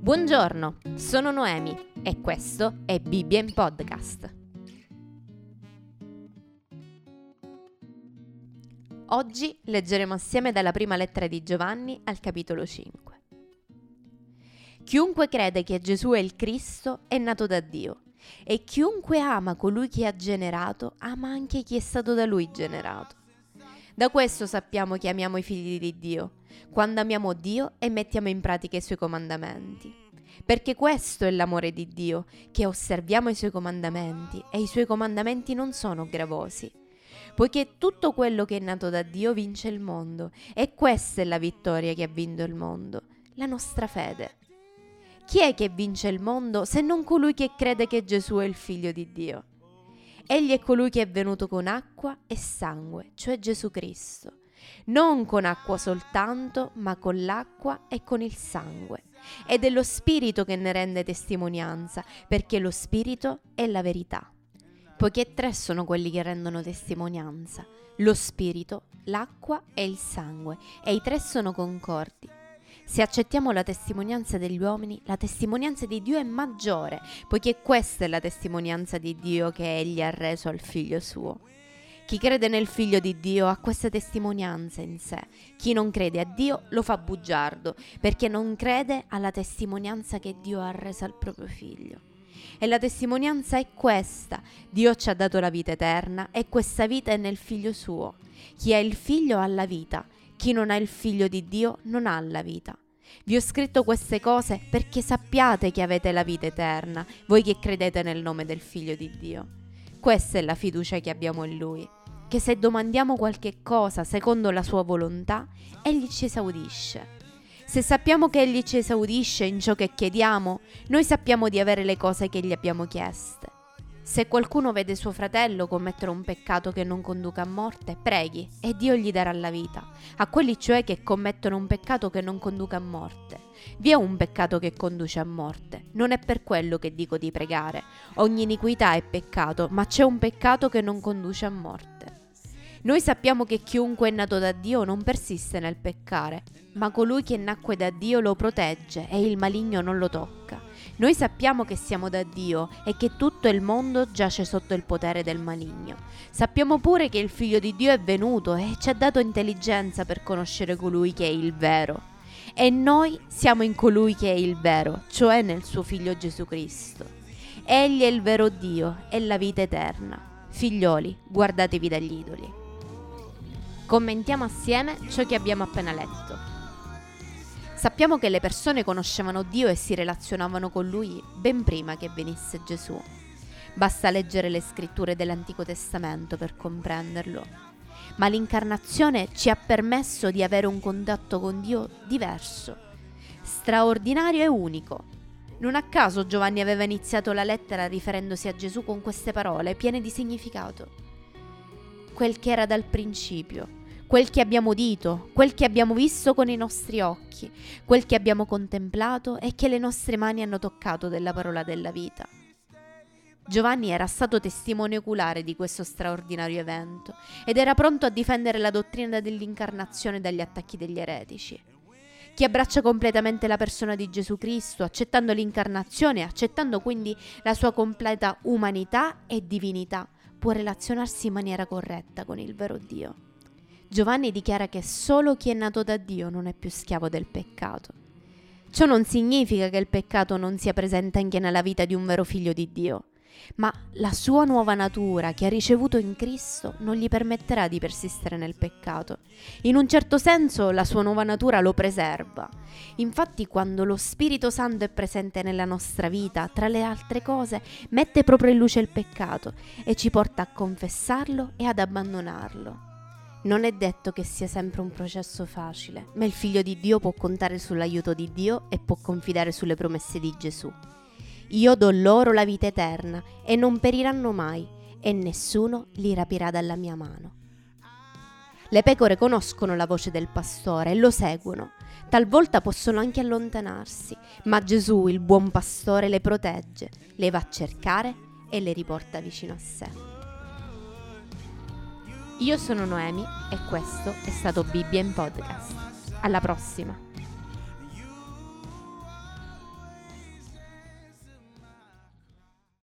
Buongiorno, sono Noemi e questo è Bibbia in Podcast. Oggi leggeremo assieme dalla prima lettera di Giovanni al capitolo 5. Chiunque crede che Gesù è il Cristo è nato da Dio e chiunque ama colui che ha generato ama anche chi è stato da lui generato. Da questo sappiamo che amiamo i figli di Dio, quando amiamo Dio e mettiamo in pratica i suoi comandamenti. Perché questo è l'amore di Dio, che osserviamo i suoi comandamenti e i suoi comandamenti non sono gravosi. Poiché tutto quello che è nato da Dio vince il mondo e questa è la vittoria che ha vinto il mondo, la nostra fede. Chi è che vince il mondo se non colui che crede che Gesù è il figlio di Dio? Egli è colui che è venuto con acqua e sangue, cioè Gesù Cristo. Non con acqua soltanto, ma con l'acqua e con il sangue. Ed è lo Spirito che ne rende testimonianza, perché lo Spirito è la verità. Poiché tre sono quelli che rendono testimonianza, lo Spirito, l'acqua e il sangue, e i tre sono concordi. Se accettiamo la testimonianza degli uomini, la testimonianza di Dio è maggiore, poiché questa è la testimonianza di Dio che Egli ha reso al figlio suo. Chi crede nel figlio di Dio ha questa testimonianza in sé. Chi non crede a Dio lo fa bugiardo, perché non crede alla testimonianza che Dio ha resa al proprio figlio. E la testimonianza è questa. Dio ci ha dato la vita eterna e questa vita è nel figlio suo. Chi ha il figlio ha la vita chi non ha il figlio di Dio non ha la vita. Vi ho scritto queste cose perché sappiate che avete la vita eterna, voi che credete nel nome del figlio di Dio. Questa è la fiducia che abbiamo in Lui, che se domandiamo qualche cosa secondo la sua volontà, Egli ci esaudisce. Se sappiamo che Egli ci esaudisce in ciò che chiediamo, noi sappiamo di avere le cose che gli abbiamo chieste. Se qualcuno vede suo fratello commettere un peccato che non conduca a morte, preghi e Dio gli darà la vita. A quelli cioè che commettono un peccato che non conduca a morte. Vi è un peccato che conduce a morte. Non è per quello che dico di pregare. Ogni iniquità è peccato, ma c'è un peccato che non conduce a morte. Noi sappiamo che chiunque è nato da Dio non persiste nel peccare, ma colui che nacque da Dio lo protegge e il maligno non lo tocca. Noi sappiamo che siamo da Dio e che tutto il mondo giace sotto il potere del maligno. Sappiamo pure che il Figlio di Dio è venuto e ci ha dato intelligenza per conoscere colui che è il vero. E noi siamo in colui che è il vero, cioè nel suo Figlio Gesù Cristo. Egli è il vero Dio e la vita eterna. Figlioli, guardatevi dagli idoli. Commentiamo assieme ciò che abbiamo appena letto. Sappiamo che le persone conoscevano Dio e si relazionavano con Lui ben prima che venisse Gesù. Basta leggere le scritture dell'Antico Testamento per comprenderlo. Ma l'incarnazione ci ha permesso di avere un contatto con Dio diverso, straordinario e unico. Non a caso Giovanni aveva iniziato la lettera riferendosi a Gesù con queste parole piene di significato. Quel che era dal principio, quel che abbiamo udito, quel che abbiamo visto con i nostri occhi, quel che abbiamo contemplato e che le nostre mani hanno toccato della parola della vita. Giovanni era stato testimone oculare di questo straordinario evento ed era pronto a difendere la dottrina dell'incarnazione dagli attacchi degli eretici. Chi abbraccia completamente la persona di Gesù Cristo, accettando l'incarnazione, accettando quindi la sua completa umanità e divinità, può relazionarsi in maniera corretta con il vero Dio. Giovanni dichiara che solo chi è nato da Dio non è più schiavo del peccato. Ciò non significa che il peccato non sia presente anche nella vita di un vero figlio di Dio, ma la sua nuova natura che ha ricevuto in Cristo non gli permetterà di persistere nel peccato. In un certo senso la sua nuova natura lo preserva. Infatti quando lo Spirito Santo è presente nella nostra vita, tra le altre cose, mette proprio in luce il peccato e ci porta a confessarlo e ad abbandonarlo. Non è detto che sia sempre un processo facile, ma il figlio di Dio può contare sull'aiuto di Dio e può confidare sulle promesse di Gesù. Io do loro la vita eterna e non periranno mai, e nessuno li rapirà dalla mia mano. Le pecore conoscono la voce del pastore e lo seguono. Talvolta possono anche allontanarsi, ma Gesù, il buon pastore, le protegge, le va a cercare e le riporta vicino a sé. Io sono Noemi e questo è stato Bibbia in Podcast. Alla prossima!